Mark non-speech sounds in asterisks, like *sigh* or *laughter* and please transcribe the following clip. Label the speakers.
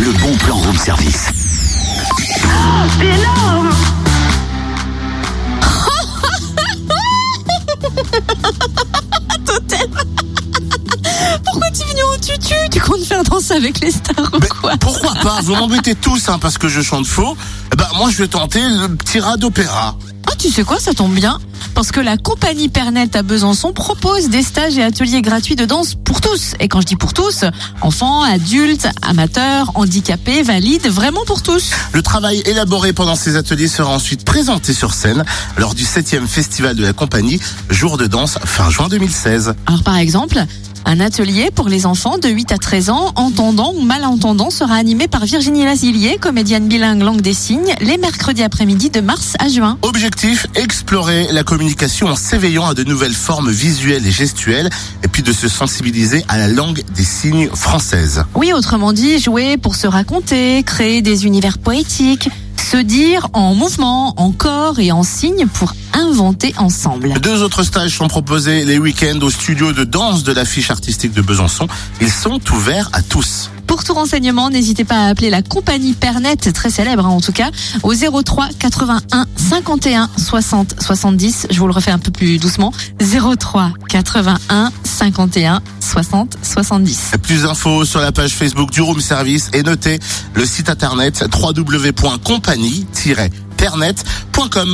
Speaker 1: le bon plan room service.
Speaker 2: C'est énorme *laughs*
Speaker 3: au tutu Tu comptes faire danser avec les stars ou quoi
Speaker 4: pourquoi pas Vous m'embêtez tous hein, parce que je chante faux. Eh ben, moi, je vais tenter le petit rat d'opéra.
Speaker 3: Ah, tu sais quoi, ça tombe bien. Parce que la compagnie Pernet à Besançon propose des stages et ateliers gratuits de danse pour tous. Et quand je dis pour tous, enfants, adultes, amateurs, handicapés, valides, vraiment pour tous.
Speaker 4: Le travail élaboré pendant ces ateliers sera ensuite présenté sur scène lors du 7e festival de la compagnie Jour de danse fin juin 2016.
Speaker 3: Alors par exemple, un atelier pour les enfants de 8 à 13 ans, entendants ou malentendants, sera animé par Virginie Lazilier, comédienne bilingue langue des signes, les mercredis après-midi de mars à juin.
Speaker 4: Objectif, explorer la communication en s'éveillant à de nouvelles formes visuelles et gestuelles et puis de se sensibiliser à la langue des signes française.
Speaker 3: Oui, autrement dit, jouer pour se raconter, créer des univers poétiques, se dire en mouvement, en corps et en signes pour inventer ensemble.
Speaker 4: Deux autres stages sont proposés les week-ends au studio de danse de l'affiche artistique de Besançon. Ils sont ouverts à tous.
Speaker 3: Pour tout renseignement, n'hésitez pas à appeler la compagnie Pernet, très célèbre hein, en tout cas, au 03 81 51 60 70. Je vous le refais un peu plus doucement. 03 81 51 60 70.
Speaker 4: Plus d'infos sur la page Facebook du Room Service et notez le site internet www.compagnie-pernet.com.